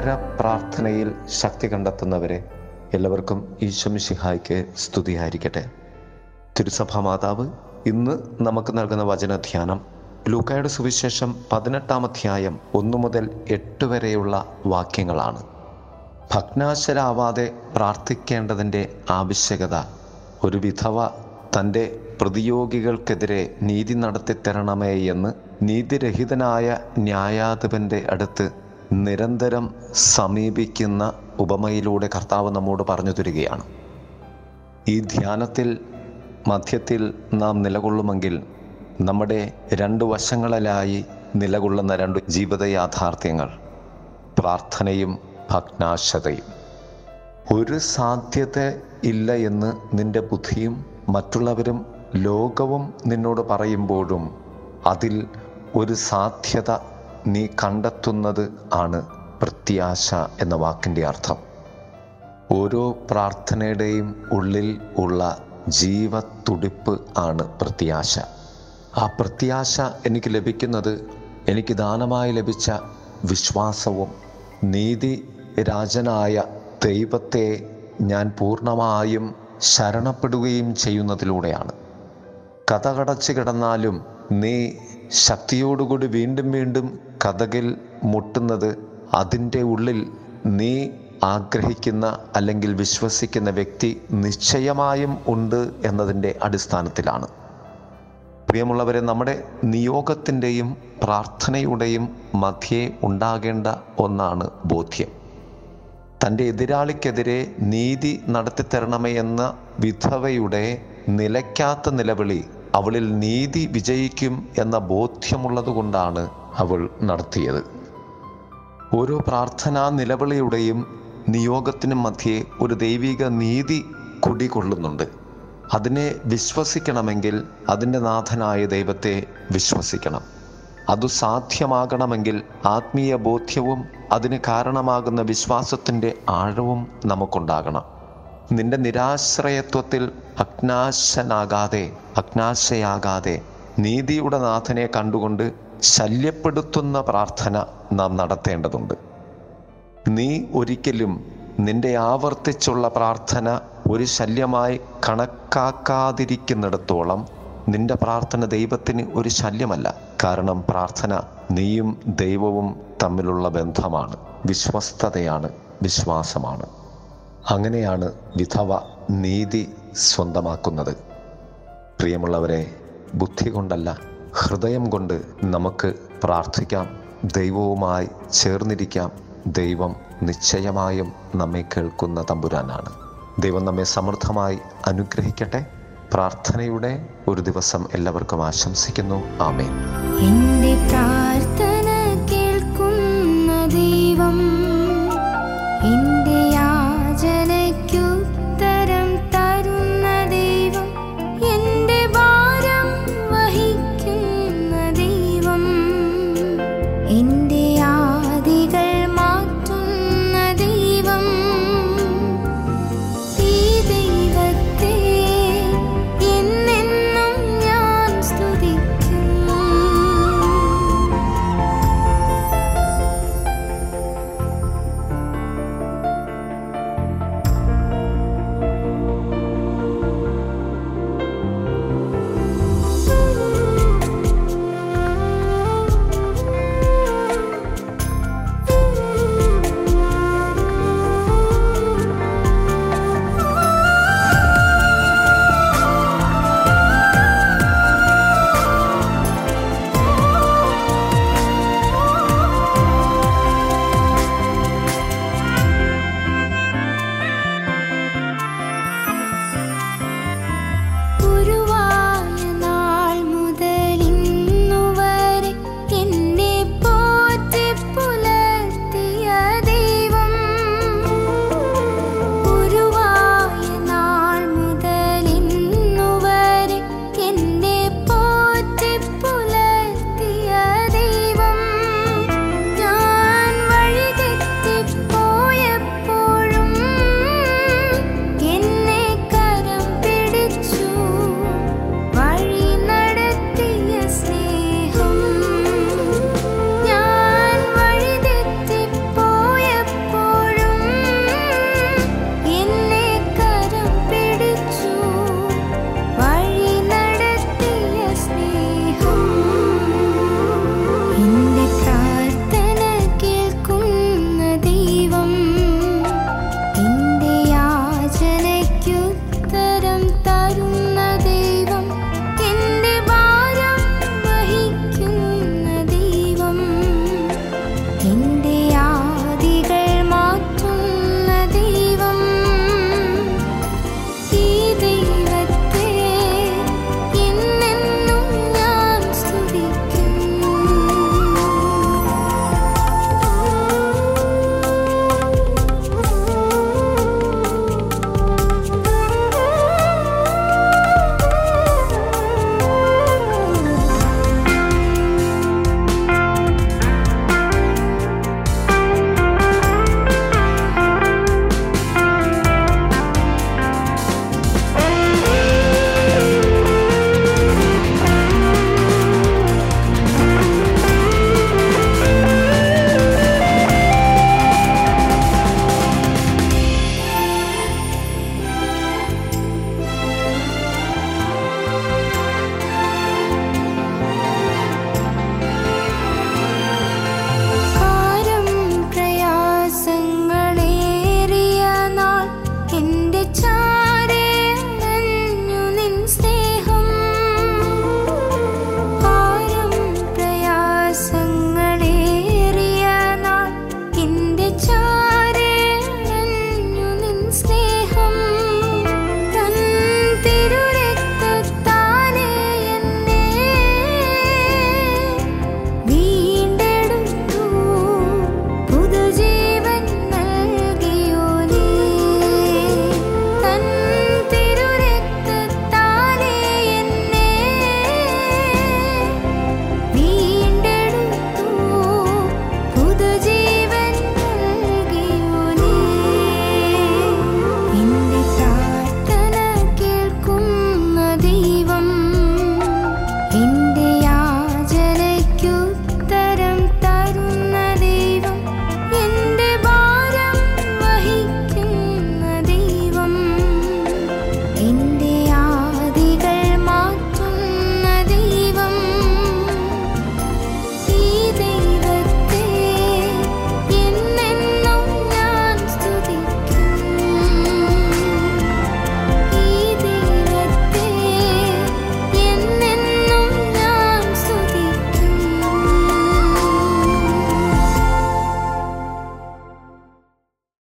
നിരന്തര പ്രാർത്ഥനയിൽ ശക്തി കണ്ടെത്തുന്നവരെ എല്ലാവർക്കും ഈശ്വമിഷിഹായ്ക്ക് സ്തുതിയായിരിക്കട്ടെ. തിരുസഭാ മാതാവ് ഇന്ന് നമുക്ക് നൽകുന്ന വചനധ്യാനം ലൂക്കായുടെ സുവിശേഷം പതിനെട്ടാം അധ്യായം ഒന്നു മുതൽ എട്ട് വരെയുള്ള വാക്യങ്ങളാണ്. ഭഗ്നാശരാവാതെ പ്രാർത്ഥിക്കേണ്ടതിന്റെ ആവശ്യകത ഒരു വിധവ തന്റെ പ്രതിയോഗികൾക്കെതിരെ നീതി നടത്തിത്തരണമേ എന്ന് നീതിരഹിതനായ ന്യായാധിപന്റെ അടുത്ത് നിരന്തരം സമീപിക്കുന്ന ഉപമയിലൂടെ കർത്താവ് നമ്മോട് പറഞ്ഞു തരികയാണ്. ഈ ധ്യാനത്തിൽ മധ്യത്തിൽ നാം നിലകൊള്ളുമെങ്കിൽ നമ്മുടെ രണ്ട് വശങ്ങളിലായി നിലകൊള്ളുന്ന രണ്ട് ജീവിത യാഥാർത്ഥ്യങ്ങൾ പ്രാർത്ഥനയും ഭഗ്നാശതയും ഒരു സാധ്യത ഇല്ല എന്ന് നിന്റെ ബുദ്ധിയും മറ്റുള്ളവരും ലോകവും നിന്നോട് പറയുമ്പോഴും അതിൽ ഒരു സാധ്യത നീ കണ്ടെത്തുന്നത് ആണ് പ്രത്യാശ എന്ന വാക്കിന്റെ അർത്ഥം. ഓരോ പ്രാർത്ഥനയുടെയും ഉള്ളിൽ ഉള്ള ജീവത്തുടിപ്പ് ആണ് പ്രത്യാശ. ആ പ്രത്യാശ എനിക്ക് ലഭിക്കുന്നത് എനിക്ക് ദാനമായി ലഭിച്ച വിശ്വാസവും നീതി രാജനായ ദൈവത്തെ ഞാൻ പൂർണമായും ശരണപ്പെടുകയും ചെയ്യുന്നതിലൂടെയാണ്. കഥകടച്ച് കിടന്നാലും നീ ശക്തിയോടുകൂടി വീണ്ടും വീണ്ടും കഥകിൽ മുട്ടുന്നത് അതിന്റെ ഉള്ളിൽ നീ ആഗ്രഹിക്കുന്ന അല്ലെങ്കിൽ വിശ്വസിക്കുന്ന വ്യക്തി നിശ്ചയമായും ഉണ്ട് എന്നതിന്റെ അടിസ്ഥാനത്തിലാണ്. പ്രിയമുള്ളവരെ നമ്മുടെ നിയോഗത്തിന്റെയും പ്രാർത്ഥനയുടെയും മധ്യേ ഉണ്ടാകേണ്ട ഒന്നാണ് ബോധ്യം. തന്റെ എതിരാളിക്കെതിരെ നീതി നടത്തിത്തരണമേ എന്ന വിധവയുടെ നിലയ്ക്കാത്ത നിലവിളി അവളിൽ നീതി വിജയിക്കും എന്ന ബോധ്യമുള്ളതുകൊണ്ടാണ് അവൾ നടത്തിയത്. ഓരോ പ്രാർത്ഥനാ നിലവിളിയുടെയും നിയോഗത്തിനും മധ്യേ ഒരു ദൈവിക നീതി കുടികൊള്ളുന്നുണ്ട്. അതിനെ വിശ്വസിക്കണമെങ്കിൽ അതിന്റെ നാഥനായ ദൈവത്തെ വിശ്വസിക്കണം. അത് സാധ്യമാകണമെങ്കിൽ ആത്മീയ ബോധ്യവും അതിന് കാരണമാകുന്ന വിശ്വാസത്തിന്റെ ആഴവും നമുക്കുണ്ടാകണം. നിന്റെ നിരാശ്രയത്വത്തിൽ അഗ്നാശനാകാതെ അഗ്നാശയാകാതെ നീതിയുടെ നാഥനെ കണ്ടുകൊണ്ട് ശല്യപ്പെടുത്തുന്ന പ്രാർത്ഥന നാം നടത്തേണ്ടതുണ്ട്. നീ ഒരിക്കലും നിന്റെ ആവർത്തിച്ചുള്ള പ്രാർത്ഥന ഒരു ശല്യമായി കണക്കാക്കാതിരിക്കുന്നിടത്തോളം നിന്റെ പ്രാർത്ഥന ദൈവത്തിന് ഒരു ശല്യമല്ല. കാരണം പ്രാർത്ഥന നീയും ദൈവവും തമ്മിലുള്ള ബന്ധമാണ്. വിശ്വസ്തതയാണ് വിശ്വാസമാണ്. അങ്ങനെയാണ് വിധവ നീതി സ്വന്തമാക്കുന്നത്. പ്രിയമുള്ളവരെ ബുദ്ധി കൊണ്ടല്ല ഹൃദയം കൊണ്ട് നമുക്ക് പ്രാർത്ഥിക്കാം. ദൈവവുമായി ചേർന്നിരിക്കാം. ദൈവം നിശ്ചയമായും നമ്മെ കേൾക്കുന്ന തമ്പുരാനാണ്. ദൈവം നമ്മെ സമൃദ്ധമായി അനുഗ്രഹിക്കട്ടെ. പ്രാർത്ഥനയുടെ ഒരു ദിവസം എല്ലാവർക്കും ആശംസിക്കുന്നു. ആമേൻ. പ്രാർത്ഥന പ്രാ in